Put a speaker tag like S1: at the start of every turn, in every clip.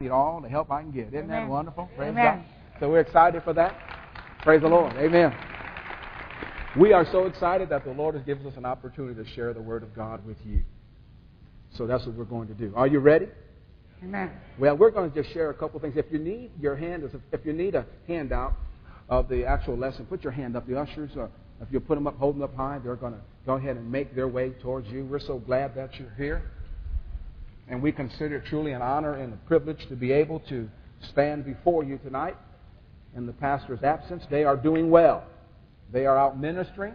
S1: need all the help I can get. Isn't
S2: Amen.
S1: that wonderful? Praise
S2: Amen.
S1: God. So we're excited for that. Praise the Lord. Amen. We are so excited that the Lord has given us an opportunity to share the Word of God with you. So that's what we're going to do. Are you ready?
S2: Amen.
S1: Well, we're going to just share a couple things. If you need your hand, if you need a handout of the actual lesson, put your hand up. The ushers, uh, if you put them up, hold them up high, they're going to go ahead and make their way towards you. We're so glad that you're here. And we consider it truly an honor and a privilege to be able to stand before you tonight in the pastor's absence. They are doing well. They are out ministering,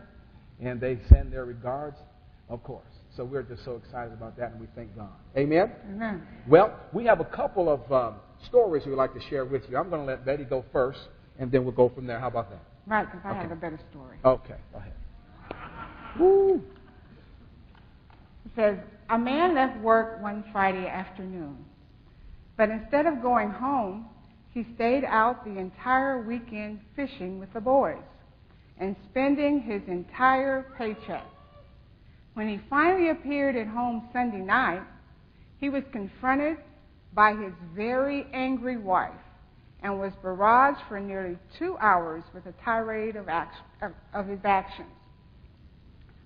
S1: and they send their regards, of course. So we're just so excited about that, and we thank God. Amen?
S2: Amen.
S1: Well, we have a couple of um, stories we'd like to share with you. I'm going to let Betty go first, and then we'll go from there. How about that?
S2: Right, because I
S1: Okay.
S2: have a better story.
S1: Okay, go ahead. Woo.
S2: Says, A man left work one Friday afternoon, but instead of going home, he stayed out the entire weekend fishing with the boys and spending his entire paycheck. When he finally appeared at home Sunday night, he was confronted by his very angry wife and was barraged for nearly two hours with a tirade of, act- of, of his actions.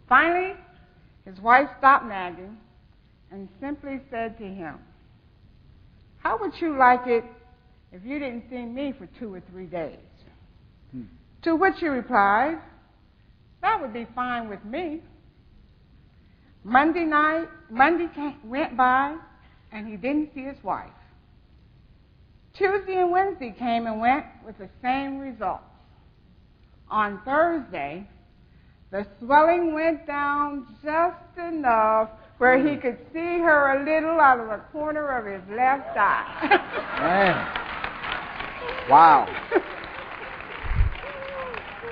S2: Finally, his wife stopped nagging and simply said to him, How would you like it if you didn't see me for two or three days?
S1: Hmm.
S2: To which he replied, That would be fine with me. Monday night, Monday came, went by, and he didn't see his wife. Tuesday and Wednesday came and went with the same results. On Thursday, the swelling went down just enough where he could see her a little out of the corner of his left eye.
S1: Man. Wow.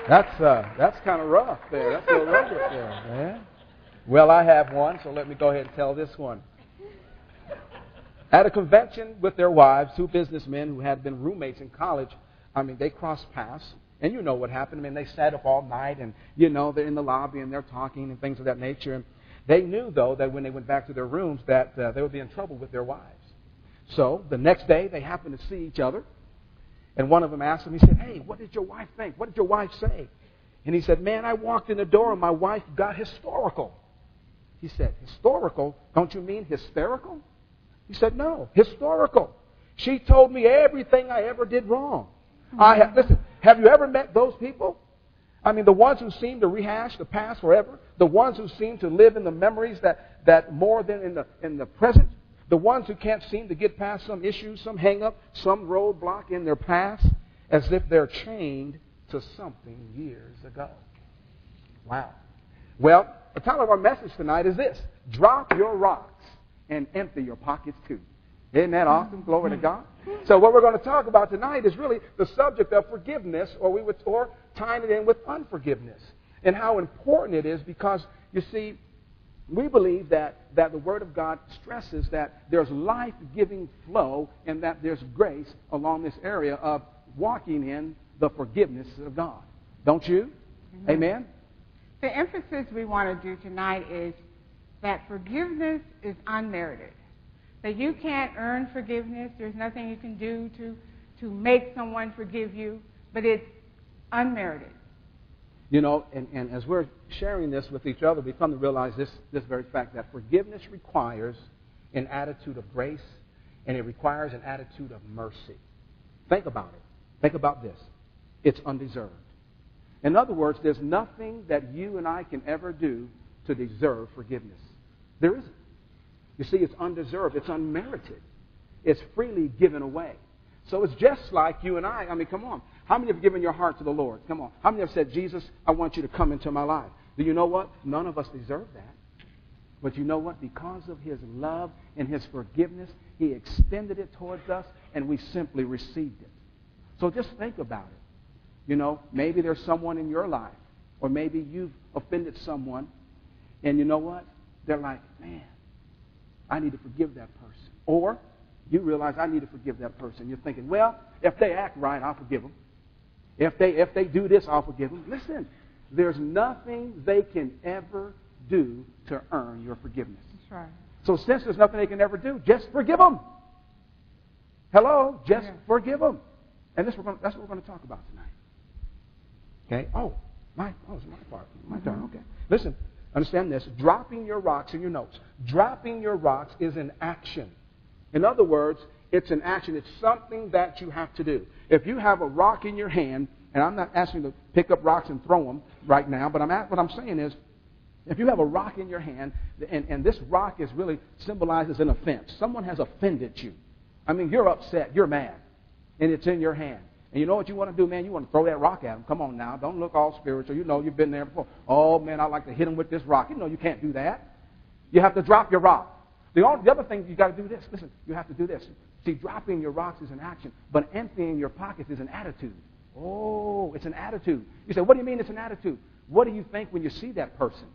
S1: That's uh, that's kind of rough there. That's a little rough there, man. Well, I have one, so let me go ahead and tell this one. At a convention with their wives, two businessmen who had been roommates in college, I mean, they crossed paths, and you know what happened. I mean, they sat up all night, and you know they're in the lobby and they're talking and things of that nature. And they knew, though, that when they went back to their rooms, that uh, they would be in trouble with their wives. So the next day, they happened to see each other, and one of them asked him, he said, Hey, what did your wife think? What did your wife say? And he said, Man, I walked in the door and my wife got historical. He said, Historical? Don't you mean hysterical? He said, No, historical. She told me everything I ever did wrong. I ha- listen, have you ever met those people? I mean, the ones who seem to rehash the past forever, the ones who seem to live in the memories that, that more than in the, in the present, the ones who can't seem to get past some issue, some hang up, some roadblock in their past, as if they're chained to something years ago. Wow. Well, the title of our message tonight is this Drop your rocks and empty your pockets too. Isn't that awesome? Glory to God. So what we're going to talk about tonight is really the subject of forgiveness, or we would, or tying it in with unforgiveness, and how important it is because you see, we believe that, that the Word of God stresses that there's life giving flow and that there's grace along this area of walking in the forgiveness of God. Don't you? Mm-hmm. Amen?
S2: The emphasis we want to do tonight is that forgiveness is unmerited. That you can't earn forgiveness. There's nothing you can do to, to make someone forgive you, but it's unmerited.
S1: You know, and, and as we're sharing this with each other, we come to realize this, this very fact that forgiveness requires an attitude of grace and it requires an attitude of mercy. Think about it. Think about this. It's undeserved. In other words, there's nothing that you and I can ever do to deserve forgiveness. There isn't. You see, it's undeserved, it's unmerited, it's freely given away. So it's just like you and I. I mean, come on. How many have given your heart to the Lord? Come on. How many have said, Jesus, I want you to come into my life? Do you know what? None of us deserve that. But you know what? Because of his love and his forgiveness, he extended it towards us, and we simply received it. So just think about it. You know, maybe there's someone in your life, or maybe you've offended someone, and you know what? They're like, man, I need to forgive that person. Or you realize I need to forgive that person. You're thinking, well, if they act right, I'll forgive them. If they if they do this, I'll forgive them. Listen, there's nothing they can ever do to earn your forgiveness.
S2: That's right.
S1: So since there's nothing they can ever do, just forgive them. Hello, just
S2: Yeah.
S1: forgive them. And this we're gonna, that's what we're going to talk about tonight. Okay? Oh, my, oh, it's my part. My turn. Mm-hmm. Okay. Listen, understand this. Dropping your rocks in your notes. Dropping your rocks is an action. In other words, it's an action. It's something that you have to do. If you have a rock in your hand, and I'm not asking you to pick up rocks and throw them right now, but I'm at, what I'm saying is, if you have a rock in your hand, and, and this rock is really symbolizes an offense. Someone has offended you. I mean, you're upset. You're mad. And it's in your hand. And you know what you want to do, man? You want to throw that rock at them. Come on now. Don't look all spiritual. You know you've been there before. Oh, man, I'd like to hit them with this rock. You know you can't do that. You have to drop your rock. The, only, the other thing, you got to do this. Listen, you have to do this. See, dropping your rocks is an action, but emptying your pockets is an attitude. Oh, it's an attitude. You say, what do you mean it's an attitude? What do you think when you see that person?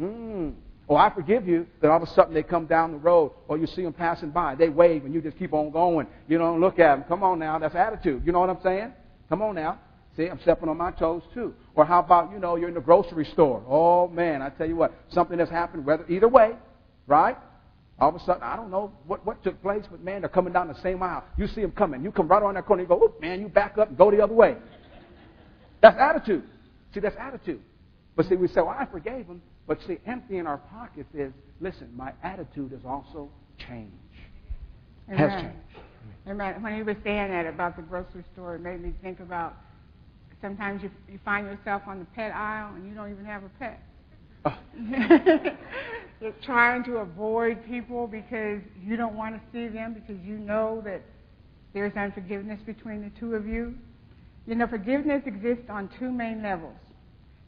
S1: Mm. Oh, I forgive you. Then all of a sudden they come down the road, or you see them passing by. They wave, and you just keep on going. You don't look at them. Come on now, that's attitude. You know what I'm saying? Come on now. See, I'm stepping on my toes too. Or how about you know you're in the grocery store? Oh man, I tell you what, something has happened. Whether either way, right? All of a sudden, I don't know what, what took place, but man, they're coming down the same aisle. You see them coming. You come right around that corner. You go, oh man, you back up and go the other way. That's attitude. See, that's attitude. But see, we say, well, I forgave them. But see, empty in our pockets is, listen, my attitude has also changed. Has changed.
S2: Amen. When he was saying that about the grocery store, it made me think about sometimes you, you find yourself on the pet aisle and you don't even have a pet.
S1: Oh,
S2: You're trying to avoid people because you don't want to see them because you know that there's unforgiveness between the two of you. You know, forgiveness exists on two main levels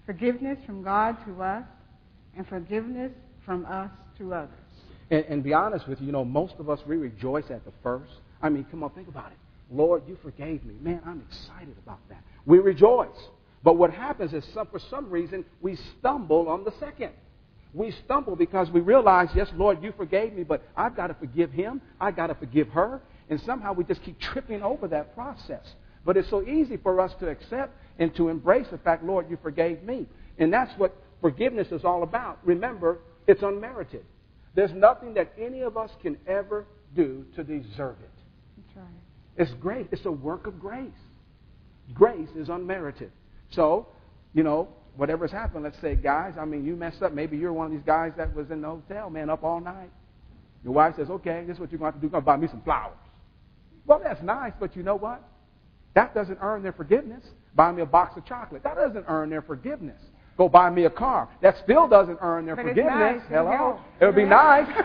S2: forgiveness from God to us, and forgiveness from us to others.
S1: and, and be honest with you, you know, most of us, we rejoice at the first. I mean, come on, think about it. Lord, you forgave me. Man, I'm excited about that. We rejoice. But what happens is, some, for some reason, we stumble on the second. We stumble because we realize, yes, Lord, you forgave me, but I've got to forgive him. I've got to forgive her. And somehow we just keep tripping over that process. But it's so easy for us to accept and to embrace the fact, Lord, you forgave me. And that's what forgiveness is all about. Remember, it's unmerited. There's nothing that any of us can ever do to deserve it.
S2: That's right.
S1: It's great. It's a work of grace. Grace is unmerited. So, you know, whatever's happened, let's say, guys, I mean, you messed up. Maybe you're one of these guys that was in the hotel, man, up all night. Your wife says, okay, this is what you're going to have to do. You're going to buy me some flowers. Well, that's nice, but you know what? That doesn't earn their forgiveness. Buy me a box of chocolate. That doesn't earn their forgiveness. Go buy me a car. That still doesn't earn their
S2: But
S1: forgiveness.
S2: nice.
S1: Hello? It would be nice.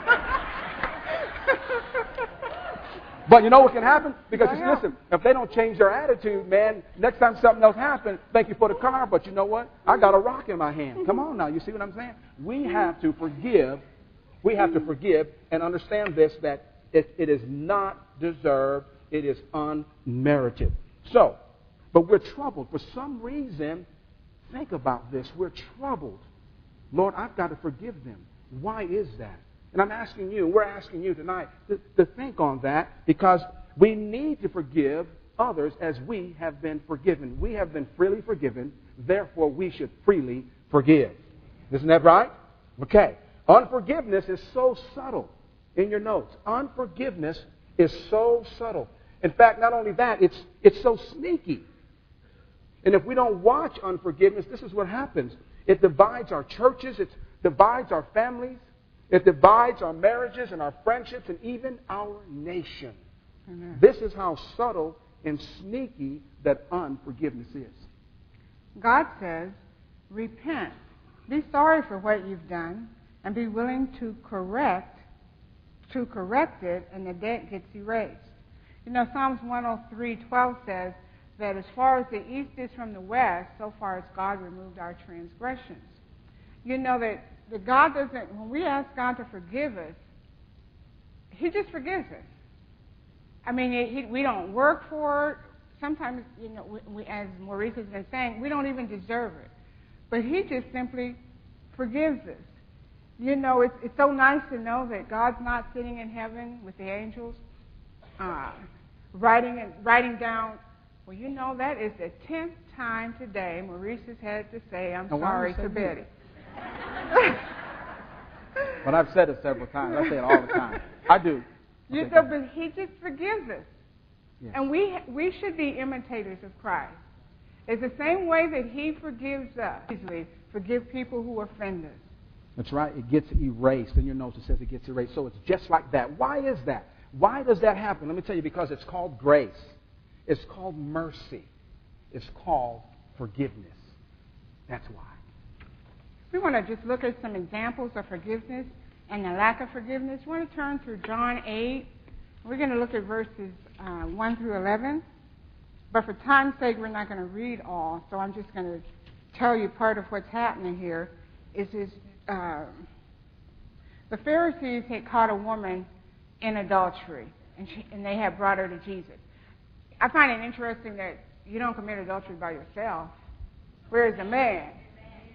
S1: But you know what can happen? Because just listen, if they don't change their attitude, man, next time something else happens, thank you for the car, but you know what? I got a rock in my hand. Come on now, you see what I'm saying? We have to forgive. We have to forgive and understand this that it, it is not deserved. It is unmerited. So, but we're troubled for some reason. Think about this. We're troubled. Lord, I've got to forgive them. Why is that? And I'm asking you, we're asking you tonight to, to think on that because we need to forgive others as we have been forgiven. We have been freely forgiven, therefore we should freely forgive. Isn't that right? Okay. Unforgiveness is so subtle in your notes. Unforgiveness is so subtle. In fact, not only that, it's, it's so sneaky. And if we don't watch unforgiveness, this is what happens. It divides our churches, it divides our families, it divides our marriages and our friendships, and even our nation.
S2: Amen.
S1: This is how subtle and sneaky that unforgiveness is.
S2: God says, repent. Be sorry for what you've done and be willing to correct to correct it and the debt gets erased. You know, Psalms 103:12 says that as far as the east is from the west, so far as God removed our transgressions. You know that, that God doesn't when we ask God to forgive us, He just forgives us. I mean, he, he, we don't work for it. Sometimes, you know, we, we, as Maurice has been saying, we don't even deserve it. But he just simply forgives us. You know, it's, it's so nice to know that God's not sitting in heaven with the angels, uh, writing and writing down. Well, you know, that is the tenth time today Maurice has had to say, "I'm
S1: Now,
S2: sorry to? Betty."
S1: But I've said it several times. I say it all the time. I do.
S2: You, so,
S1: go ahead.
S2: but he just forgives us.
S1: Yeah.
S2: And we, we should be imitators of Christ. It's the same way that he forgives us. Easily forgive people who offend us.
S1: That's right. It gets erased. In your notes it says it gets erased. So it's just like that. Why is that? Why does that happen? Let me tell you because it's called grace. It's called mercy. It's called forgiveness. That's why.
S2: We want to just look at some examples of forgiveness and the lack of forgiveness. We want to turn to John 8. We're going to look at verses uh, 1 through 11. But for time's sake, we're not going to read all. So I'm just going to tell you part of what's happening here. Is this, uh, the Pharisees had caught a woman in adultery, and, she, and they had brought her to Jesus. I find it interesting that you don't commit adultery by yourself. Where is the man?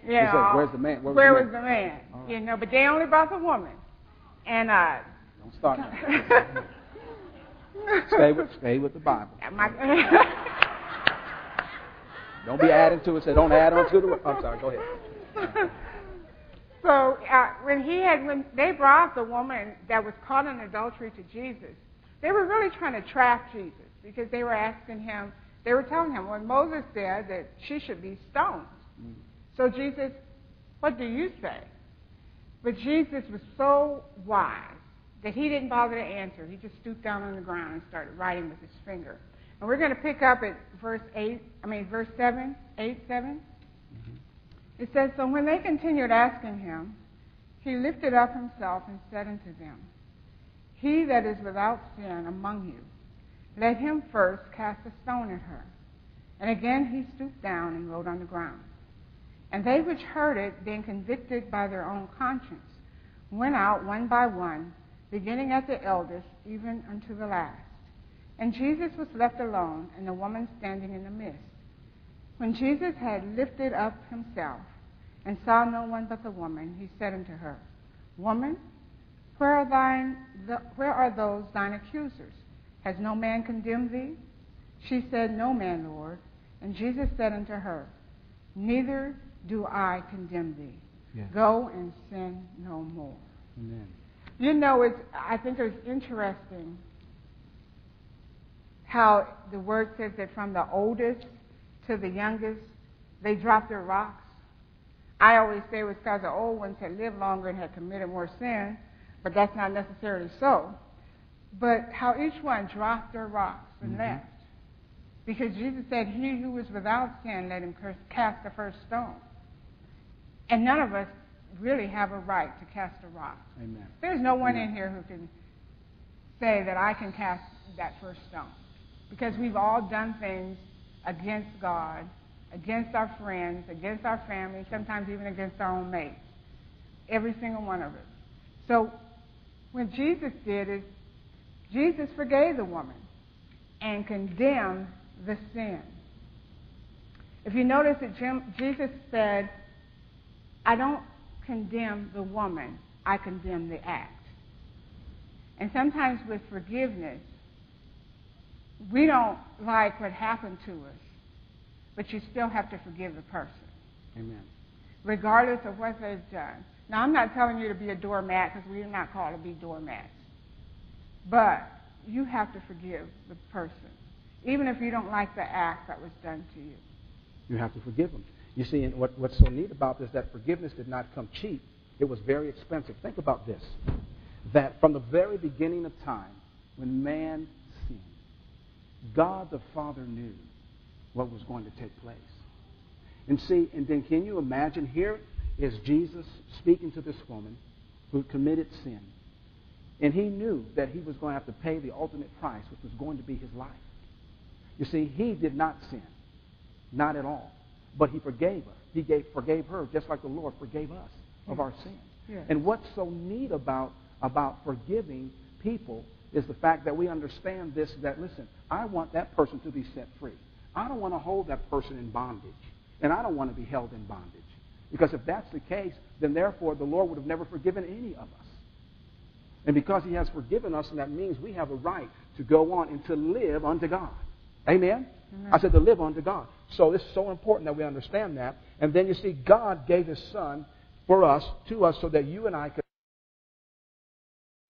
S2: You know,
S1: "Where's the man? Where was
S2: Where
S1: the
S2: was
S1: man?"
S2: the man?
S1: All right.
S2: You know, but they only brought the woman. And uh,
S1: Don't start now. stay, with, stay with the Bible.
S2: my,
S1: Don't be adding to it. Say, don't add on to the. I'm sorry. Go ahead.
S2: so uh, when he had when they brought the woman that was caught in adultery to Jesus, they were really trying to trap Jesus because they were asking him. They were telling him when Moses said that she should be stoned. Mm. So Jesus, what do you say? But Jesus was so wise that he didn't bother to answer. He just stooped down on the ground and started writing with his finger. And we're going to pick up at verse 8, I mean, verse 7, 8, 7. Mm-hmm. It says, So when they continued asking him, he lifted up himself and said unto them, He that is without sin among you, let him first cast a stone at her. And again he stooped down and wrote on the ground. And they which heard it, being convicted by their own conscience, went out one by one, beginning at the eldest, even unto the last. And Jesus was left alone, and the woman standing in the midst. When Jesus had lifted up himself, and saw no one but the woman, he said unto her, Woman, where are, thine, the, where are those thine accusers? Has no man condemned thee? She said, No man, Lord. And Jesus said unto her, Neither do I condemn thee.
S1: Yeah.
S2: Go and sin no more.
S1: Amen.
S2: You know, it's, I think it's interesting how the word says that from the oldest to the youngest, they dropped their rocks. I always say it was because the old ones had lived longer and had committed more sin, but that's not necessarily so. But how each one dropped their rocks and
S1: Mhm.
S2: left. Because Jesus said, He who is without sin, let him cast the first stone. And none of us really have a right to cast a rock.
S1: Amen.
S2: There's no one
S1: Amen.
S2: in here who can say that I can cast that first stone. Because we've all done things against God, against our friends, against our family, sometimes even against our own mates. Every single one of us. So what Jesus did is Jesus forgave the woman and condemned the sin. If you notice that Jim, Jesus said, I don't condemn the woman, I condemn the act. And sometimes with forgiveness, we don't like what happened to us, but you still have to forgive the person,
S1: Amen.
S2: regardless of what they've done. Now, I'm not telling you to be a doormat because we are not called to be doormats. But you have to forgive the person, even if you don't like the act that was done to you.
S1: You have to forgive them. You see, and what, what's so neat about this that forgiveness did not come cheap. It was very expensive. Think about this. That from the very beginning of time, when man sinned, God the Father knew what was going to take place. And see, and then can you imagine? Here is Jesus speaking to this woman who committed sin. And he knew that he was going to have to pay the ultimate price, which was going to be his life. You see, he did not sin. Not at all. But he forgave her. He gave, forgave her just like the Lord forgave us of our sins.
S2: Yes.
S1: And what's so neat about, about forgiving people is the fact that we understand this that, listen, I want that person to be set free. I don't want to hold that person in bondage. And I don't want to be held in bondage. Because if that's the case, then therefore the Lord would have never forgiven any of us. And because he has forgiven us, and that means we have a right to go on and to live unto God. Amen?
S2: Amen.
S1: I said to live unto God. So this is so important that we understand that. And then you see, God gave his son for us, to us, so that you and I could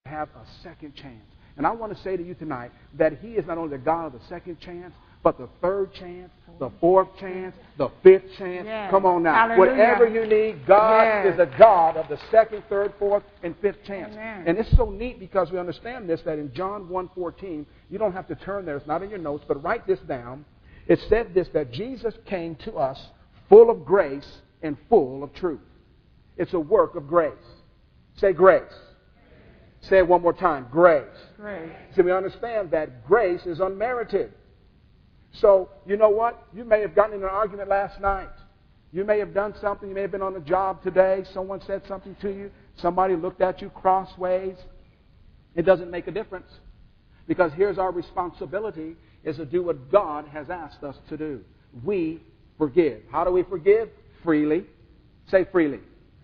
S1: have a second chance. And I want to say to you tonight that He is not only the God of the second chance, but the third chance, the fourth chance, the fifth chance.
S2: Yes.
S1: Come on now.
S2: Hallelujah.
S1: Whatever you need, God
S2: Yes.
S1: is a God of the second, third, fourth, and fifth chance.
S2: Amen.
S1: And it's so neat because we understand this that in John 1.14, you don't have to turn there, it's not in your notes, but write this down. It said this that Jesus came to us full of grace and full of truth. It's a work of grace. Say grace. Say it one more time. Grace.
S2: Great.
S1: See, we understand that grace is unmerited. So, you know what? You may have gotten in an argument last night. You may have done something. You may have been on the job today. Someone said something to you. Somebody looked at you crossways. It doesn't make a difference. Because here's our responsibility is to do what God has asked us to do. We forgive. How do we forgive? Freely. Say freely.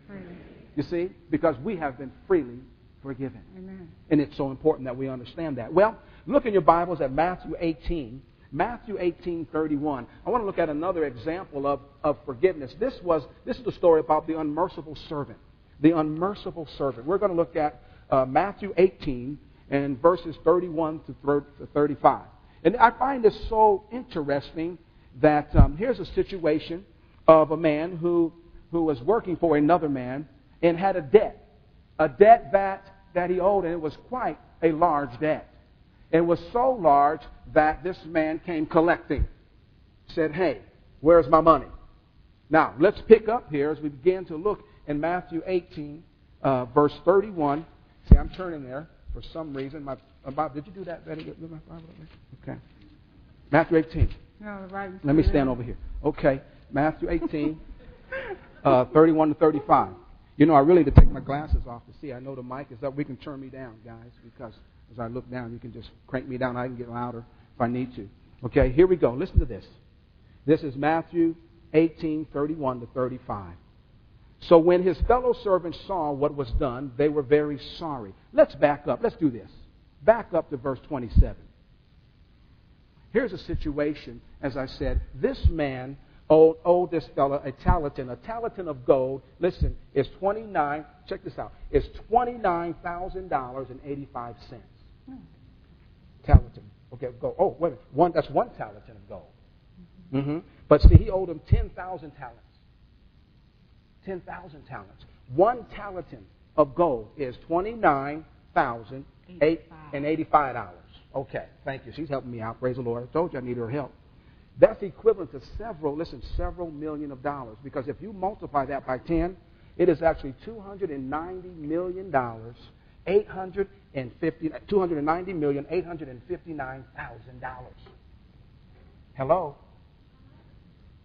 S2: Freely.
S1: You see? Because we have been freely forgiven.
S2: Amen.
S1: And it's so important that we understand that. Well, look in your Bibles at Matthew 18. Matthew 18, 31. I want to look at another example of, of forgiveness. This was this is the story about the unmerciful servant. The unmerciful servant. We're going to look at uh, Matthew 18 and verses 31 to 35. And I find this so interesting that um, here's a situation of a man who, who was working for another man and had a debt. A debt that, that he owed, and it was quite a large debt. It was so large that this man came collecting. Said, Hey, where's my money? Now, let's pick up here as we begin to look in Matthew 18, uh, verse 31. See, I'm turning there for some reason. My, uh, Bob, did you do that, Betty? Get my Bible up there? Okay. Matthew 18.
S2: No, the right.
S1: Let me stand over here. Okay. Matthew 18, uh, 31 to 35. You know, I really need to take my glasses off to see. I know the mic is up. We can turn me down, guys, because as I look down, you can just crank me down. I can get louder if I need to. Okay, here we go. Listen to this. This is Matthew 18, 31 to 35. So when his fellow servants saw what was done, they were very sorry. Let's back up. Let's do this. Back up to verse 27. Here's a situation, as I said. This man owed, owed this fellow a talent, a talent of gold. Listen, is 29, check this out, is $29,000.85. Talent. Okay, gold. Oh, wait a minute. One, that's one talent of gold. Mm-hmm. But see, he owed him 10,000 talents. 10,000 talents. One talent of gold is $29,085. Okay, thank you. She's helping me out. Praise the Lord. I told you I need her help. That's equivalent to several, listen, several million of dollars. Because if you multiply that by 10, it is actually $290 million, 850, $290 million, $859,000. Hello?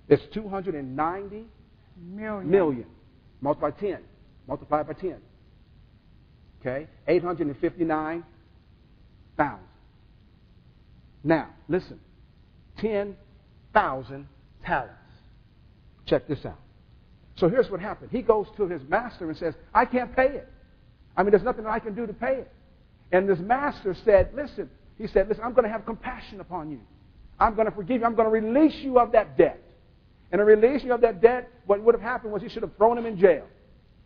S1: It's 290
S2: Million.
S1: million. Multiply 10. Multiply by 10. Okay? 859,000. Now, listen. 10,000 talents. Check this out. So here's what happened. He goes to his master and says, I can't pay it. I mean, there's nothing I can do to pay it. And this master said, Listen, he said, Listen, I'm going to have compassion upon you. I'm going to forgive you. I'm going to release you of that debt. And in releasing you of that debt, what would have happened was he should have thrown him in jail.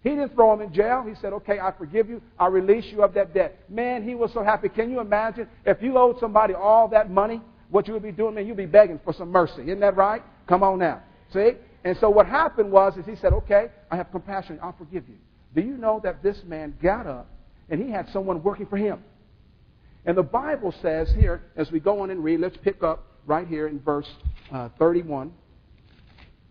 S1: He didn't throw him in jail. He said, okay, I forgive you. I release you of that debt. Man, he was so happy. Can you imagine if you owed somebody all that money, what you would be doing? Man, you'd be begging for some mercy. Isn't that right? Come on now. See? And so what happened was is he said, okay, I have compassion. I'll forgive you. Do you know that this man got up and he had someone working for him? And the Bible says here, as we go on and read, let's pick up right here in verse uh, 31.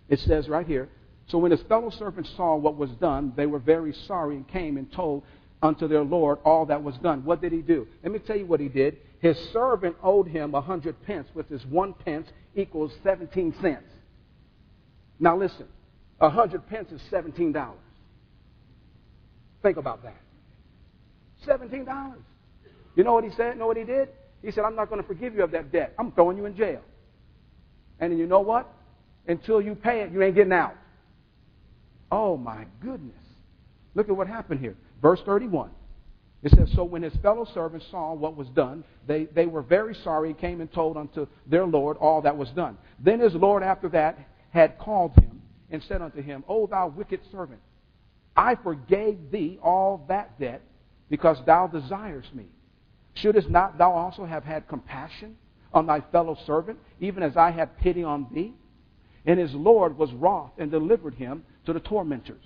S1: It says right here, So when his fellow servants saw what was done, they were very sorry and came and told unto their Lord all that was done. What did he do? Let me tell you what he did. His servant owed him a hundred pence, which is one pence equals 17 cents. Now listen, a hundred pence is $17. Think about that. $17. You know what he said? Know what he did? He said, I'm not going to forgive you of that debt. I'm throwing you in jail. And you know what? Until you pay it, you ain't getting out. Oh my goodness. Look at what happened here. Verse 31. It says, So when his fellow servants saw what was done, they, they were very sorry and came and told unto their Lord all that was done. Then his Lord after that had called him and said unto him, O thou wicked servant, I forgave thee all that debt because thou desirest me. Shouldest not thou also have had compassion on thy fellow servant, even as I had pity on thee? And his Lord was wroth and delivered him to the tormentors,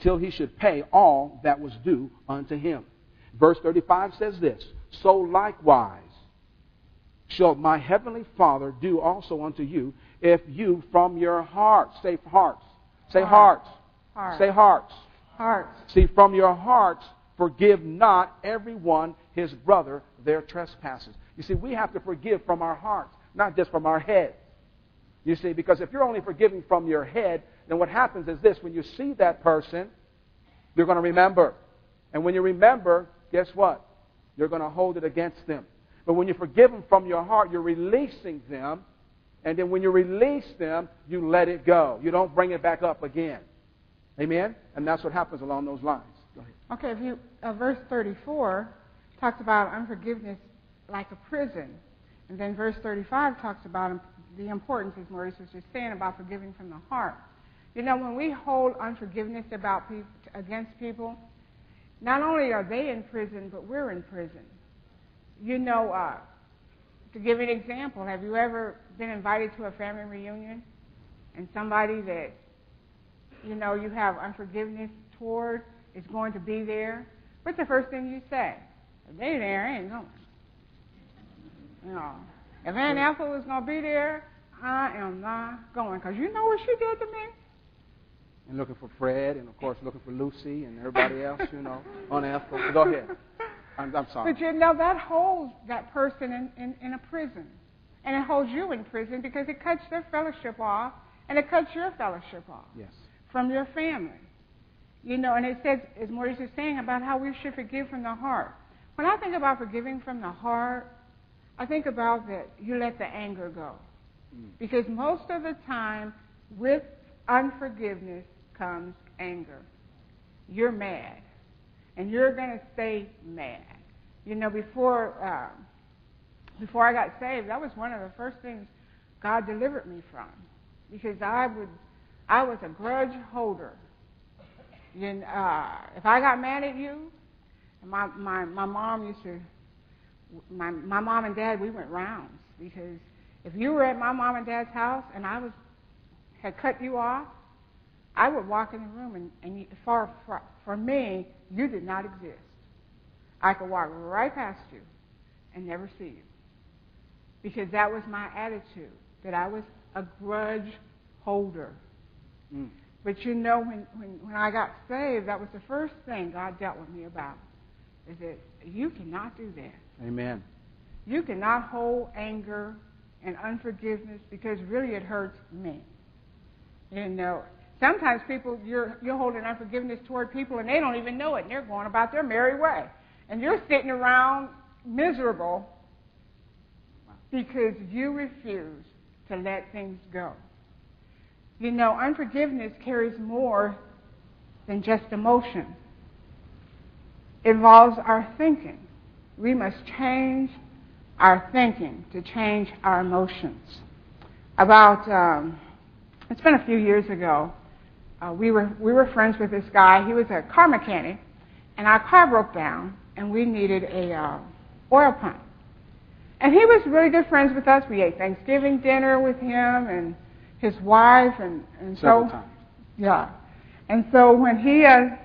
S1: till he should pay all that was due unto him. Verse 35 says this So likewise shall my heavenly Father do also unto you, if you from your hearts, say hearts, say hearts,
S2: Heart.
S1: say hearts.
S2: Hearts.
S1: See, from your hearts forgive not everyone his brother their trespasses. You see, we have to forgive from our hearts, not just from our heads. You see, because if you're only forgiving from your head, then what happens is this when you see that person, you're going to remember. And when you remember, guess what? You're going to hold it against them. But when you forgive them from your heart, you're releasing them. And then when you release them, you let it go. You don't bring it back up again. Amen? And that's what happens along those lines.
S2: Okay, if you, uh, verse 34 talks about unforgiveness like a prison. And then verse 35 talks about the importance, as Maurice was just saying, about forgiving from the heart. You know, when we hold unforgiveness about people, against people, not only are they in prison, but we're in prison. You know, uh, to give an example, have you ever been invited to a family reunion and somebody that, you know, you have unforgiveness toward is going to be there? What's the first thing you say? If they there, I ain't going. You know, if Aunt Ethel is going to be there, I am not going. Because you know what she did to me?
S1: And looking for Fred, and of course looking for Lucy and everybody else, you know, Aunt Ethel. Go ahead. I'm, I'm sorry.
S2: But you know, that holds that person in, in, in a prison. And it holds you in prison because it cuts their fellowship off and it cuts your fellowship off
S1: Yes.
S2: from your family. You know, and it says, as Maurice is saying, about how we should forgive from the heart. When I think about forgiving from the heart, I think about that you let the anger go.
S1: Mm.
S2: Because most of the time, with unforgiveness comes anger. You're mad. And you're going to stay mad. You know, before, uh, before I got saved, that was one of the first things God delivered me from. Because I would, I was a grudge holder. Know, uh, if I got mad at you, my, my, my mom used to, my, my mom and dad, we went rounds. Because if you were at my mom and dad's house and I was, had cut you off, I would walk in the room and, and you, for, for, for me, you did not exist. I could walk right past you and never see you. Because that was my attitude, that I was a grudge holder.
S1: Mm.
S2: But you know, when, when, when I got saved, that was the first thing God dealt with me about. Is that you cannot do that.
S1: Amen.
S2: You cannot hold anger and unforgiveness because really it hurts me. You know, sometimes people you're you're holding unforgiveness toward people and they don't even know it and they're going about their merry way. And you're sitting around miserable because you refuse to let things go. You know, unforgiveness carries more than just emotion. It involves our thinking. We must change our thinking to change our emotions. About, um, it's been a few years ago, uh, we, were, we were friends with this guy. He was a car mechanic, and our car broke down, and we needed a uh, oil pump. And he was really good friends with us. We ate Thanksgiving dinner with him and his wife, and, and
S1: Several
S2: so
S1: times.
S2: yeah. And so when he uh,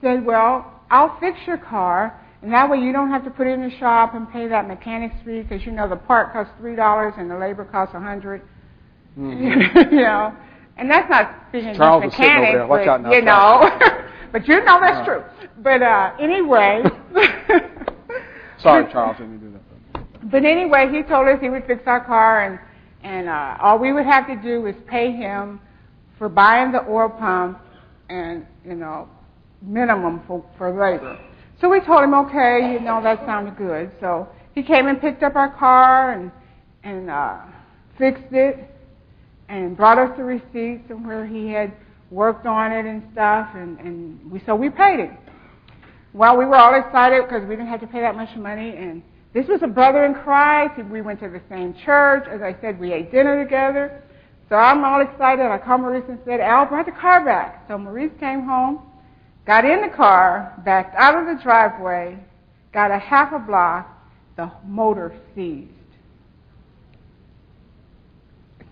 S2: said, "Well, I'll fix your car, and that way you don't have to put it in the shop and pay that mechanic's fee because you know the part costs three dollars and the labor costs a 100
S1: Mhm.
S2: you know, and that's not being
S1: Charles
S2: against
S1: is sitting over
S2: mechanics,
S1: there. Watch
S2: but,
S1: out now,
S2: you know, but you know that's
S1: Uh.
S2: true. But uh, anyway.
S1: Sorry, Charles, didn't do that.
S2: But anyway, he told us he would fix our car, and and uh, all we would have to do was pay him for buying the oil pump, and you know, minimum for for labor. So we told him, okay, you know, that sounded good. So he came and picked up our car and and uh, fixed it, and brought us the receipts and where he had worked on it and stuff, and and we so we paid him. Well, we were all excited because we didn't have to pay that much money, and this was a brother in Christ. We went to the same church. As I said, we ate dinner together. So I'm all excited. I called Maurice and said, Al, brought the car back. So Maurice came home, got in the car, backed out of the driveway, got a half a block. The motor seized.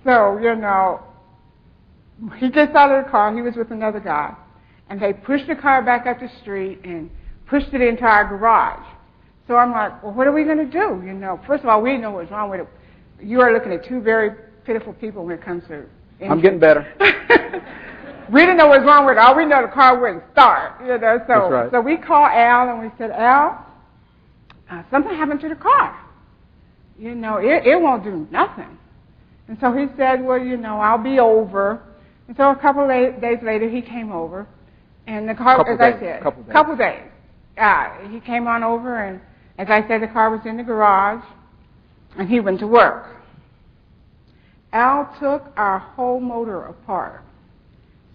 S2: So, you know, he gets out of the car. He was with another guy. And they pushed the car back up the street and pushed it into our garage. So I'm like, well, what are we going to do? You know, first of all, we didn't know what was wrong with it. You are looking at two very pitiful people when it comes to.
S1: I'm getting better.
S2: we didn't know what was wrong with it. All we know the car wouldn't start. You know, so
S1: That's right.
S2: so we called Al and we said, Al, uh, something happened to the car. You know, it, it won't do nothing. And so he said, well, you know, I'll be over. And so a couple of days later, he came over, and the car,
S1: Couple
S2: as I
S1: days,
S2: said,
S1: couple days.
S2: couple days. Uh, he came on over, and as I said, the car was in the garage, and he went to work. Al took our whole motor apart.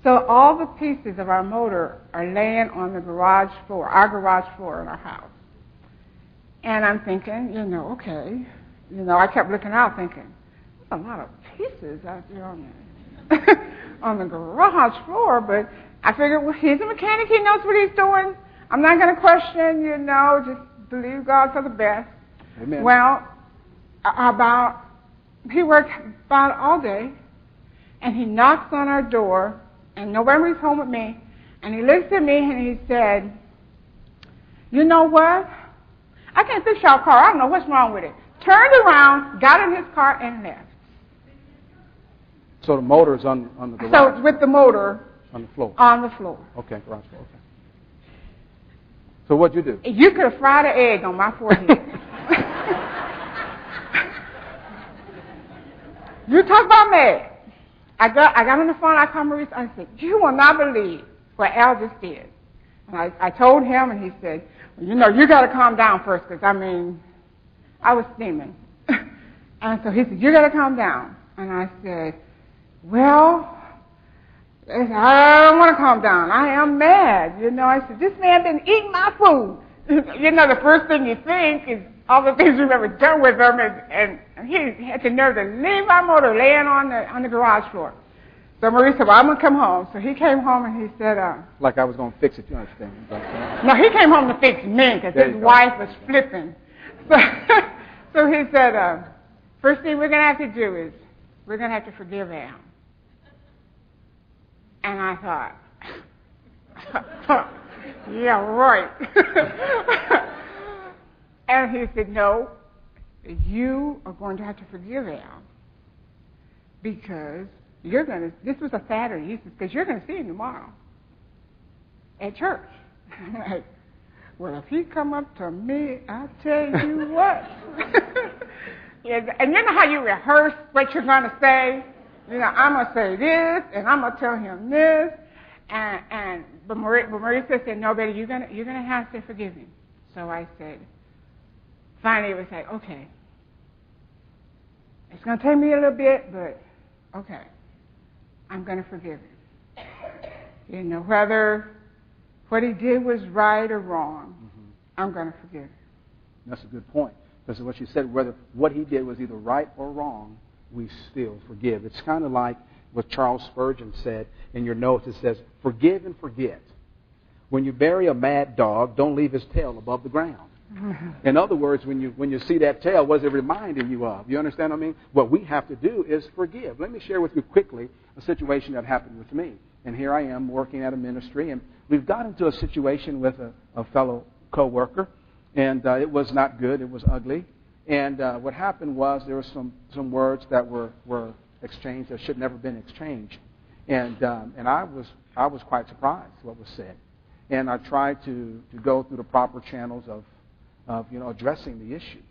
S2: So all the pieces of our motor are laying on the garage floor, our garage floor in our house. And I'm thinking, you know, okay. You know, I kept looking out thinking, a lot of pieces out there on the, on the garage floor, but I figured, well, he's a mechanic, he knows what he's doing. I'm not going to question, you know, just believe God for the best.
S1: Amen.
S2: Well, about, he worked about all day, and he knocks on our door, and nobody's home with me, and he looks at me and he said, you know what? I can't fix your car. I don't know what's wrong with it. Turned around, got in his car, and left.
S1: So the motor's on, on the
S2: floor.
S1: So
S2: it's with the motor
S1: on the floor.
S2: on the floor.
S1: Okay, garage floor. Okay. So what'd you do?
S2: You could have fried an egg on my forehead. you talk about mad. I got I got on the phone. I called Maurice. I said, "You will not believe what Al just did." And I, I told him, and he said, well, "You know, you got to calm down first, because I mean, I was steaming." and so he said, "You got to calm down." And I said, "Well." I said, I don't want to calm down. I am mad. You know, I said, this man been eating my food. you know, the first thing you think is all the things we've ever done with him, and, and he had the nerve to leave our motor laying on the on the garage floor. So Maurice said, well, I'm going to come home. So he came home and he said, uh,
S1: Like I was going to fix it, you understand? Uh,
S2: no, he came home to fix me because his
S1: go.
S2: wife was flipping. So, so he said, uh, first thing we're going to have to do is we're going to have to forgive Al. And I thought, yeah, right. and he said, no, you are going to have to forgive Al because you're going to, this was a Saturday, he said, because you're going to see him tomorrow at church. Well, if he come up to me, I tell you what. and you know how you rehearse what you're going to say? You know, I'm going to say this, and I'm going to tell him this. And, and but, Marie, but Maurice said, no, Betty, you're going you're gonna have to forgive him. So I said, finally it was like, okay. It's going to take me a little bit, but okay. I'm going to forgive him. You know, whether what he did was right or wrong,
S1: mhm.
S2: I'm going to forgive him.
S1: That's a good point. Because what you said, whether what he did was either right or wrong, we still forgive. It's kind of like what Charles Spurgeon said in your notes. It says, forgive and forget. When you bury a mad dog, don't leave his tail above the ground. In other words, when you when you see that tail, what is it reminding you of? You understand what I mean? What we have to do is forgive. Let me share with you quickly a situation that happened with me. And here I am working at a ministry, and we've got into a situation with a, a fellow coworker, and uh, it was not good. It was ugly. And uh, what happened was there were some some words that were were exchanged that should never have been exchanged, and um, and I was I was quite surprised what was said, and I tried to to go through the proper channels of of you know addressing the issue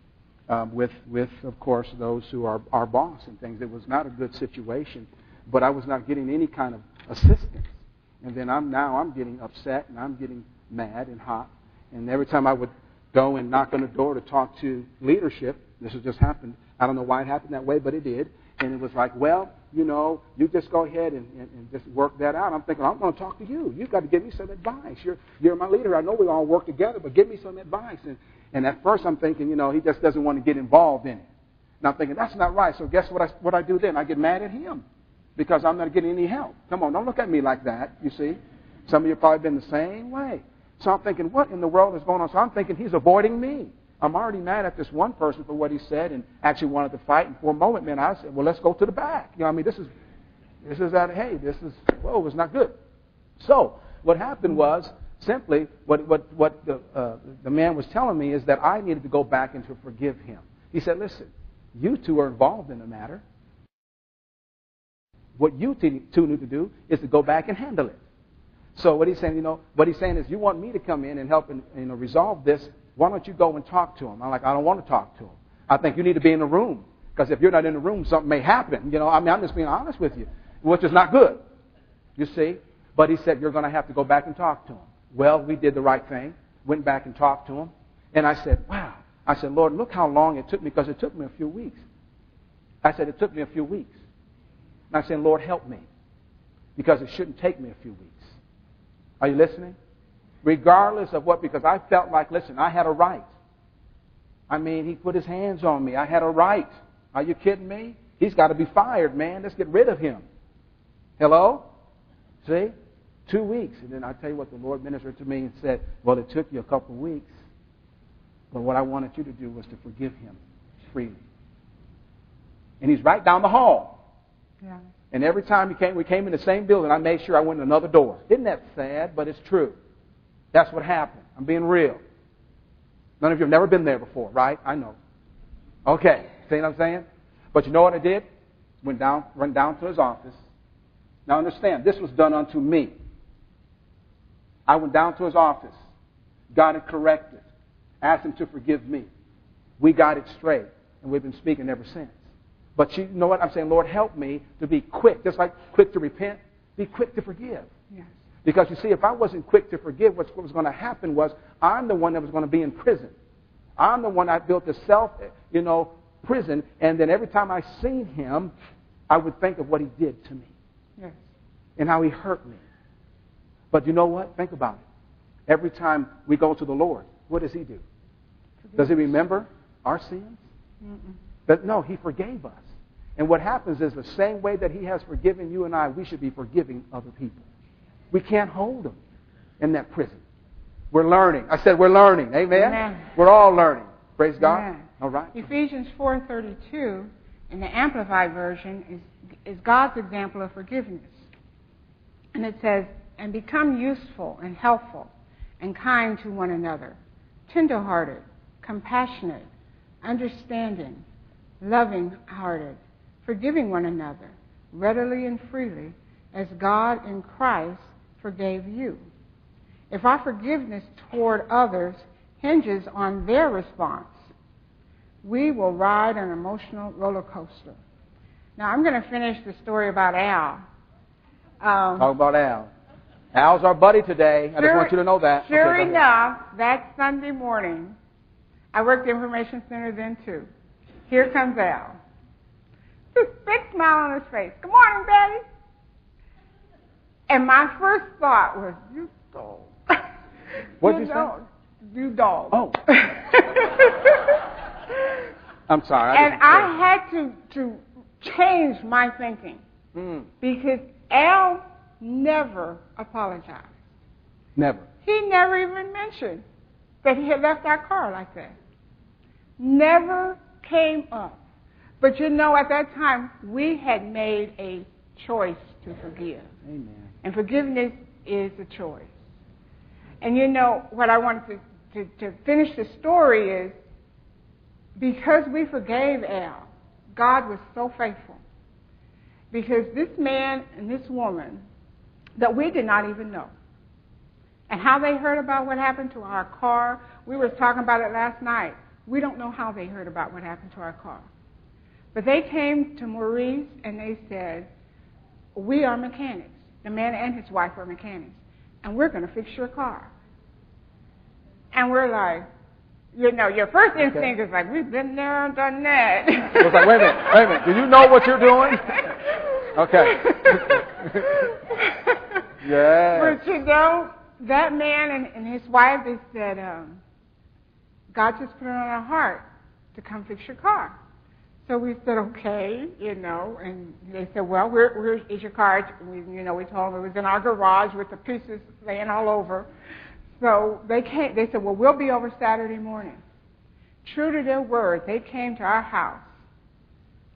S1: um, with with of course those who are our boss and things. It was not a good situation, but I was not getting any kind of assistance. And then I'm now I'm getting upset and I'm getting mad and hot. And every time I would go and knock on the door to talk to leadership, this has just happened. I don't know why it happened that way, but it did. And it was like, well, you know, you just go ahead and, and, and just work that out. I'm thinking, I'm going to talk to you. You've got to give me some advice. You're, you're my leader. I know we all work together, but give me some advice. And, and at first I'm thinking, you know, he just doesn't want to get involved in it. And I'm thinking, that's not right. So guess what I, what I do then? I get mad at him because I'm not getting any help. Come on, don't look at me like that, you see. Some of you have probably been the same way. So I'm thinking, what in the world is going on? So I'm thinking he's avoiding me. I'm already mad at this one person for what he said and actually wanted to fight. And for a moment, man, I said, well, let's go to the back. You know, I mean, this is, this is that, hey, this is, whoa, it's not good. So, what happened was, simply, what, what, what the, uh, the man was telling me is that I needed to go back and to forgive him. He said, listen, you two are involved in the matter. What you two need to do is to go back and handle it. So what he's saying, you know, what he's saying is, you want me to come in and help and you know resolve this. Why don't you go and talk to him? I'm like, I don't want to talk to him. I think you need to be in the room because if you're not in the room, something may happen. You know, I mean, I'm just being honest with you, which is not good. You see, but he said you're going to have to go back and talk to him. Well, we did the right thing. Went back and talked to him, and I said, wow. I said, Lord, look how long it took me because it took me a few weeks. I said, it took me a few weeks. And I said, Lord, help me because it shouldn't take me a few weeks. Are you listening? Regardless of what, because I felt like, listen, I had a right. I mean, he put his hands on me. I had a right. Are you kidding me? He's got to be fired, man. Let's get rid of him. Hello? See? Two weeks. And then I tell you what, the Lord ministered to me and said, Well, it took you a couple weeks. But what I wanted you to do was to forgive him freely. And he's right down the hall.
S2: Yeah.
S1: And every time we came, we came in the same building, I made sure I went in another door. Isn't that sad? But it's true. That's what happened. I'm being real. None of you have never been there before, right? I know. Okay. See what I'm saying? But you know what I did? Went down, went down to his office. Now understand, this was done unto me. I went down to his office, got it corrected, asked him to forgive me. We got it straight, and we've been speaking ever since. But you know what? I'm saying, Lord, help me to be quick. Just like quick to repent, be quick to forgive.
S2: Yes.
S1: Because you see, if I wasn't quick to forgive, what was going to happen was I'm the one that was going to be in prison. I'm the one that built the self, you know, prison. And then every time I seen him, I would think of what he did to me.
S2: Yes.
S1: And how he hurt me. But you know what? Think about it. Every time we go to the Lord, what does he do?
S2: Forgive
S1: Does he remember our sins?
S2: Mm-mm.
S1: But no, he forgave us. And what happens is the same way that he has forgiven you and I, we should be forgiving other people. We can't hold them in that prison. We're learning. I said we're learning. Amen.
S2: Amen.
S1: We're all learning. Praise God.
S2: Amen.
S1: All right.
S2: Ephesians 4:32 in the Amplified version is is God's example of forgiveness. And it says, "And become useful and helpful and kind to one another, tender-hearted, compassionate, understanding, loving-hearted, forgiving one another readily and freely, as God in Christ forgave you." If our forgiveness toward others hinges on their response, we will ride an emotional roller coaster. Now, I'm going to finish the story about Al. Um,
S1: Talk about Al. Al's our buddy today. I just want you to know that.
S2: Sure
S1: Okay,
S2: enough, that Sunday morning, I worked the information center then too. Here comes Al. This big smile on his face. Good morning, Betty. And my first thought was, you dog.
S1: What'd you say?
S2: know, You dog.
S1: Oh. I'm sorry.
S2: and I
S1: say-
S2: had to, to change my thinking
S1: Mm,
S2: because Al never apologized.
S1: never.
S2: He never even mentioned that he had left our car like that. Never came up. But you know, at that time, we had made a choice to forgive.
S1: Amen.
S2: And forgiveness is a choice. And you know, what I wanted to, to, to finish the story is because we forgave Al, God was so faithful. Because this man and this woman that we did not even know, and how they heard about what happened to our car, we were talking about it last night. We don't know how they heard about what happened to our car. But they came to Maurice and they said, We are mechanics. The man and his wife are mechanics. And we're going to fix your car. And we're like, you know, your first instinct is like, we've been there and done that.
S1: I was like, wait a minute, wait a minute. Do you know what you're doing? Okay. Yes.
S2: But you know, that man and, and his wife, they said, um, God just put it on our heart to come fix your car. So we said, okay, you know, and they said, well, where, where is your car? We, you know, we told them it was in our garage with the pieces laying all over. So they came, they said, well, we'll be over Saturday morning. true to their word, they came to our house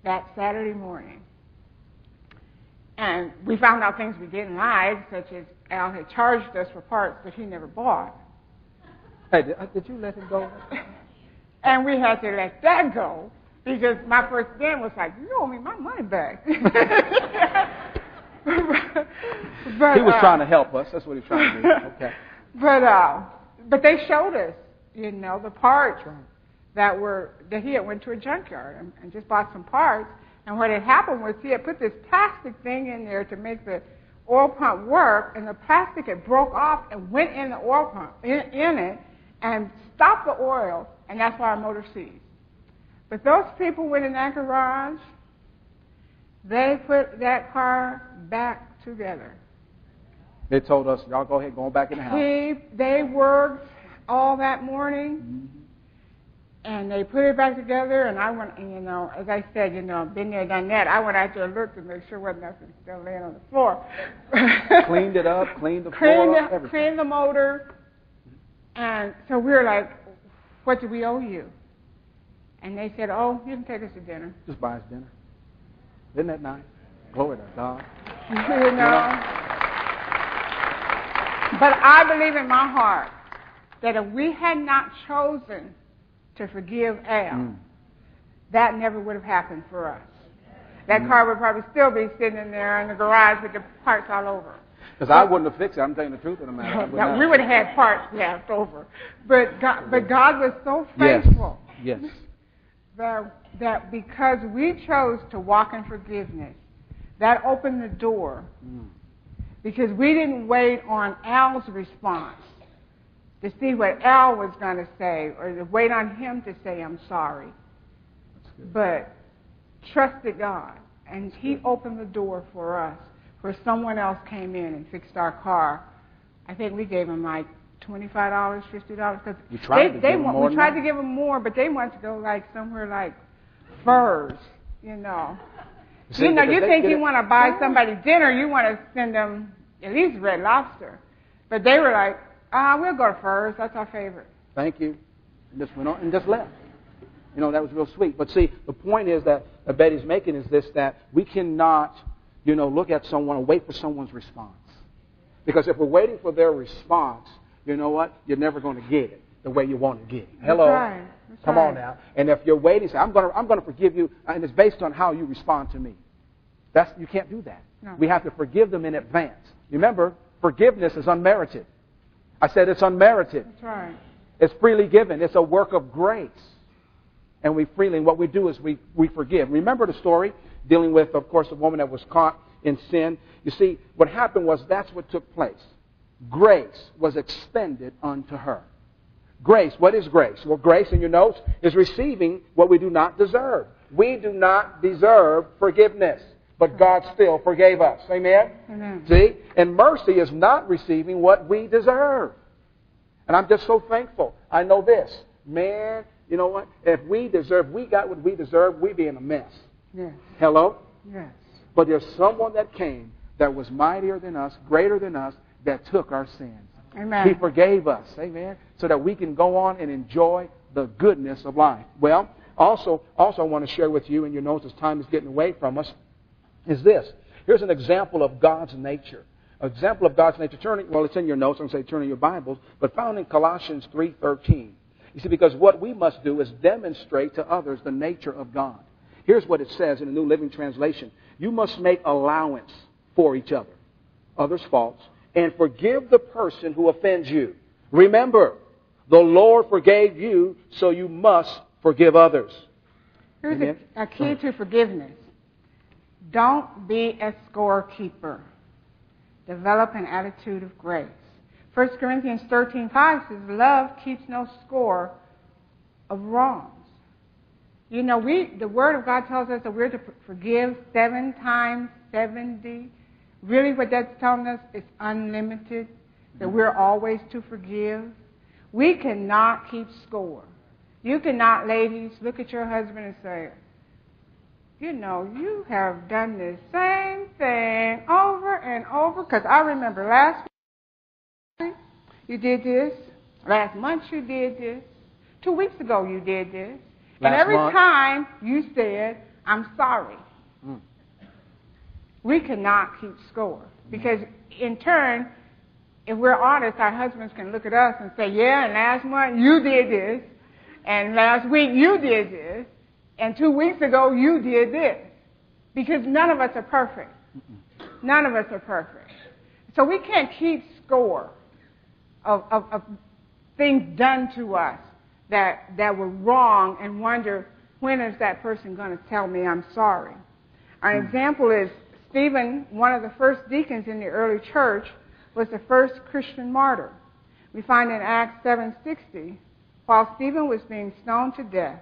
S2: that Saturday morning. And we found out things we didn't like, such as Al had charged us for parts that he never bought.
S1: Hey, did, uh, did you let him go?
S2: and we had to let that go because my first then was like, you owe me my money back.
S1: but, he was uh, trying to help us. That's what he was trying to do. Okay.
S2: But uh, but they showed us, you know, the parts that were that he had went to a junkyard and, and just bought some parts. And what had happened was he had put this plastic thing in there to make the oil pump work, and the plastic had broke off and went in the oil pump in, in it and stopped the oil, and that's why our motor seized. But those people went in that garage, they put that car back together.
S1: They told us, y'all go ahead, going back in the house.
S2: He, they worked all that morning, mm-hmm. and they put it back together. And I went, and, you know, as I said, you know, been there, done that. I went out there and looked to make sure wasn't nothing still laying on the floor.
S1: cleaned it up, cleaned the
S2: cleaned
S1: floor,
S2: the,
S1: up, everything.
S2: Cleaned the motor. And so we were like, what do we owe you? And they said, oh, you can take us to dinner.
S1: Just buy us dinner. Isn't that nice? Glory to God.
S2: you know? But I believe in my heart that if we had not chosen to forgive Al, mm. that never would have happened for us. That mm. car would probably still be sitting in there in the garage with the parts all over.
S1: Because I wouldn't have fixed it. I'm telling the truth of the matter.
S2: Would we would have had parts left over. But God, but God was so faithful.
S1: Yes. yes.
S2: That, that because we chose to walk in forgiveness, that opened the door. Mm. Because we didn't wait on Al's response to see what Al was going to say or to wait on him to say, I'm sorry. But trusted God. And he opened the door for us where someone else came in and fixed our car. I think we gave him like twenty-five dollars, fifty dollars because
S1: they, to
S2: they
S1: give
S2: want,
S1: them more.
S2: We tried to give them more, but they wanted to go like somewhere like Furr's, you know. See, you know, you think you want to buy somebody dinner, you want to send them at least Red Lobster, but they were like, ah, we'll go to Furr's. That's our favorite.
S1: Thank you. And just went on and just left. You know, that was real sweet. But see, the point is that, that Betty's making is this: that we cannot you know, look at someone and wait for someone's response. Because if we're waiting for their response, you know what? You're never going to get it the way you want to get it. Hello?
S2: That's right. That's
S1: Come
S2: right.
S1: on now. And if you're waiting, say, I'm going to, I'm going to forgive you, uh, and it's based on how you respond to me. That's, you can't do that.
S2: No.
S1: We have to forgive them in advance. Remember, forgiveness is unmerited. I said it's unmerited.
S2: That's right.
S1: It's freely given. It's a work of grace. And we freely, and what we do is we, we forgive. Remember the story? dealing with, of course, a woman that was caught in sin. You see, what happened was that's what took place. Grace was expended unto her. Grace, what is grace? Well, grace in your notes is receiving what we do not deserve. We do not deserve forgiveness, but God still forgave us. Amen?
S2: Amen.
S1: See? And mercy is not receiving what we deserve. And I'm just so thankful. I know this. Man, you know what? If we deserve, we got what we deserve, we'd be in a mess.
S2: Yes.
S1: Hello?
S2: Yes.
S1: But there's someone that came that was mightier than us, greater than us, that took our sins.
S2: Amen.
S1: He forgave us. Amen. So that we can go on and enjoy the goodness of life. Well, also, also I want to share with you, and you notice as time is getting away from us, is this. Here's an example of God's nature. An example of God's nature. Turning, well, it's in your notes. I'm going to say turn in your Bibles, but found in Colossians 3:13. You see, because what we must do is demonstrate to others the nature of God. Here's what it says in the New Living Translation You must make allowance for each other, others' faults, and forgive the person who offends you. Remember, the Lord forgave you, so you must forgive others.
S2: Here's a, a key to forgiveness don't be a scorekeeper. Develop an attitude of grace. 1 Corinthians 13:5 says, Love keeps no score of wrongs. You know, we the Word of God tells us that we're to forgive seven times seventy. Really, what that's telling us is unlimited. That mm-hmm. we're always to forgive. We cannot keep score. You cannot, ladies, look at your husband and say, you know, you have done the same thing over and over. Because I remember last week you did this. Last month you did this. Two weeks ago you did this.
S1: Last
S2: and every
S1: month.
S2: time you said, I'm sorry. We cannot keep score. Because in turn, if we're honest, our husbands can look at us and say, yeah, and last month you did this. And last week you did this. And two weeks ago you did this. Because none of us are perfect. None of us are perfect. So we can't keep score of, of, of things done to us that, that were wrong and wonder when is that person going to tell me I'm sorry. An hmm. example is Stephen, one of the first deacons in the early church, was the first Christian martyr. We find in Acts 7:60, while Stephen was being stoned to death,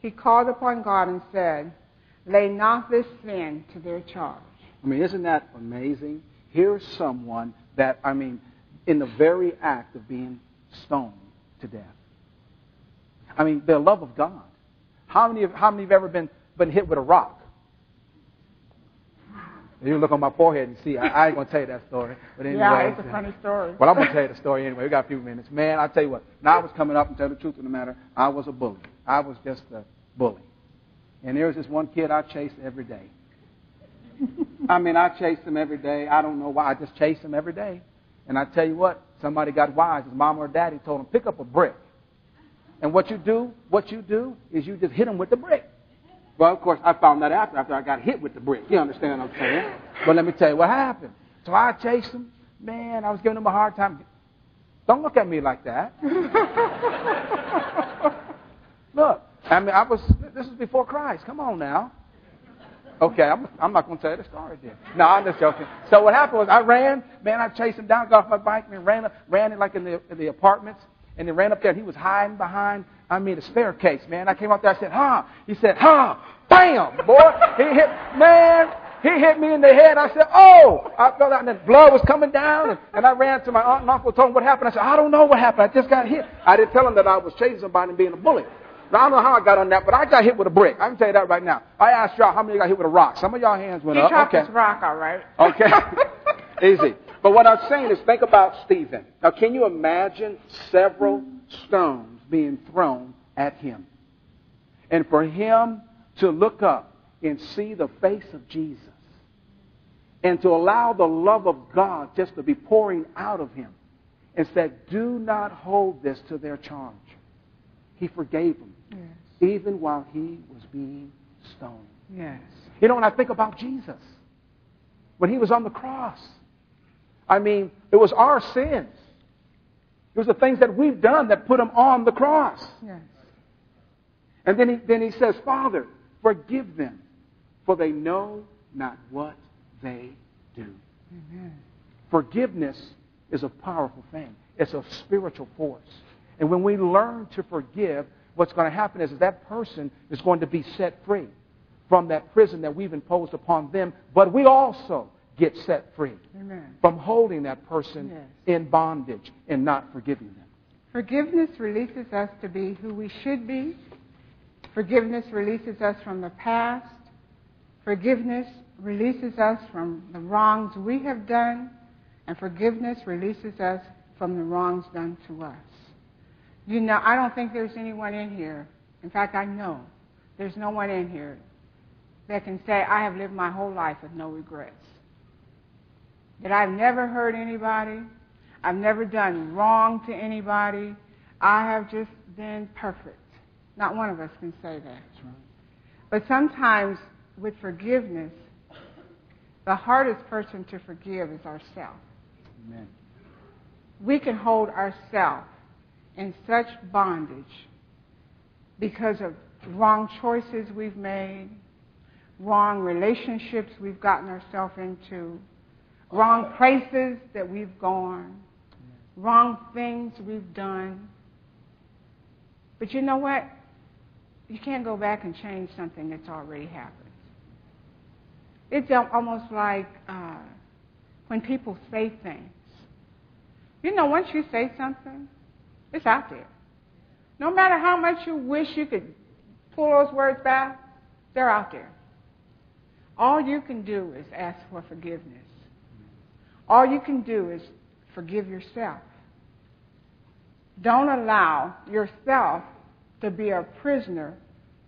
S2: he called upon God and said, "Lay not this sin to their charge."
S1: I mean, isn't that amazing? Here's someone that, I mean, in the very act of being stoned to death. I mean, the love of God. How many, how many have ever been, been hit with a rock? You look on my forehead and see. I, I ain't gonna tell you that story, but anyway.
S2: yeah, it's a funny story.
S1: Well, I'm gonna tell you the story anyway. We got a few minutes. Man, I tell you what. Now I was coming up and tell the truth of the matter, I was a bully. I was just a bully. And there was this one kid I chased every day. I mean, I chased him every day. I don't know why. I just chased him every day. And I tell you what, somebody got wise. His mom or daddy told him, pick up a brick. And what you do, what you do is you just hit him with the brick. Well, of course, I found that after after I got hit with the brick. You understand what I'm saying? But let me tell you what happened. So I chased him. Man, I was giving him a hard time. Don't look at me like that. look, I mean, I was. This is before Christ. Come on now. Okay, I'm, I'm not going to tell you the story then. No, I'm just joking. So what happened was I ran. Man, I chased him down, got off my bike, and ran ran it like in the in the apartments, and then ran up there. and He was hiding behind. I mean, a spare case, man. I came up there. I said, "Huh?" He said, "Huh?" Bam, boy. He hit, man. He hit me in the head. I said, "Oh!" I felt out, and then blood was coming down. And, and I ran to my aunt and uncle, told them what happened. I said, "I don't know what happened. I just got hit." I didn't tell them that I was chasing somebody and being a bully. Now, I don't know how I got on that, but I got hit with a brick. I can tell you that right now. I asked y'all how many got hit with a rock. Some of y'all hands went
S2: He
S1: up.
S2: dropped
S1: Okay.
S2: his rock, all right.
S1: Okay. Easy. But what I'm saying is think about Stephen. Now, can you imagine several stones being thrown at him? And for him to look up and see the face of Jesus and to allow the love of God just to be pouring out of him and said, Do not hold this to their charge. He forgave them
S2: Yes.
S1: even while he was being stoned.
S2: Yes.
S1: You know, when I think about Jesus, when he was on the cross, I mean, it was our sins. It was the things that we've done that put him on the cross.
S2: Yes.
S1: And then he, then he says, Father, forgive them, for they know not what they do.
S2: Amen.
S1: Forgiveness is a powerful thing. It's a spiritual force. And when we learn to forgive, what's going to happen is that person is going to be set free from that prison that we've imposed upon them, but we also get set free
S2: Amen.
S1: from holding that person
S2: Yes.
S1: in bondage and not forgiving them.
S2: Forgiveness releases us to be who we should be. Forgiveness releases us from the past. Forgiveness releases us from the wrongs we have done. And forgiveness releases us from the wrongs done to us. You know, I don't think there's anyone in here. In fact, I know there's no one in here that can say, I have lived my whole life with no regrets. That I've never hurt anybody. I've never done wrong to anybody. I have just been perfect. Not one of us can say that. But sometimes with forgiveness, the hardest person to forgive is ourselves.
S1: Amen.
S2: We can hold ourselves in such bondage because of wrong choices we've made, wrong relationships we've gotten ourselves into, wrong places that we've gone, wrong things we've done. But you know what? You can't go back and change something that's already happened. It's almost like uh, when people say things. You know, once you say something, it's out there. No matter how much you wish you could pull those words back, they're out there. All you can do is ask for forgiveness. All you can do is forgive yourself. Don't allow yourself to be a prisoner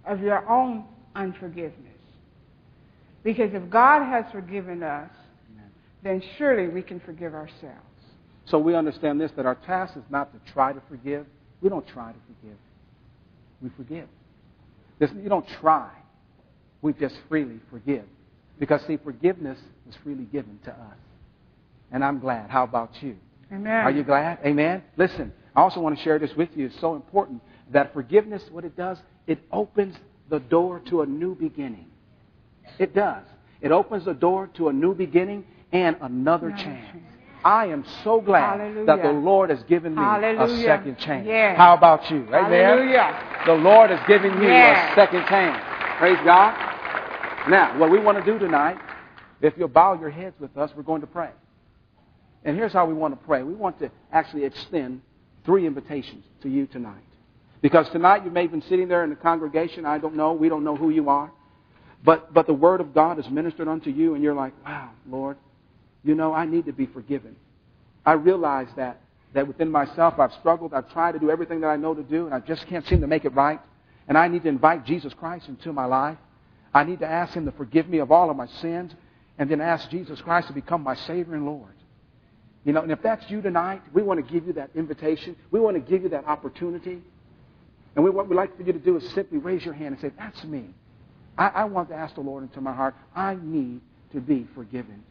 S2: of your own unforgiveness. Because if God has forgiven us, then surely we can forgive ourselves.
S1: So we understand this that our task is not to try to forgive. We don't try to forgive. We forgive. This, you don't try. We just freely forgive. Because, see, forgiveness is freely given to us. And I'm glad. How about you?
S2: Amen.
S1: Are you glad? Amen? Listen, I also want to share this with you. It's so important that forgiveness, what it does, it opens the door to a new beginning. It does. It opens the door to a new beginning and another chance. I am so glad
S2: Hallelujah.
S1: that the Lord has given me a second chance.
S2: Yes.
S1: How about you? Amen?
S2: Hallelujah.
S1: The Lord has given you
S2: Yes.
S1: a second chance. Praise God. Now, what we want to do tonight, if you'll bow your heads with us, we're going to pray. And here's how we want to pray. We want to actually extend three invitations to you tonight. Because tonight you may have been sitting there in the congregation. I don't know. We don't know who you are. But, but the Word of God is ministered unto you, and you're like, wow, Lord, you know, I need to be forgiven. I realize that, that within myself I've struggled. I've tried to do everything that I know to do, and I just can't seem to make it right. And I need to invite Jesus Christ into my life. I need to ask Him to forgive me of all of my sins, and then ask Jesus Christ to become my Savior and Lord. You know, and if that's you tonight, we want to give you that invitation. We want to give you that opportunity. And we, what we'd like for you to do is simply raise your hand and say, That's me. I, I want to ask the Lord into my heart. I need to be forgiven.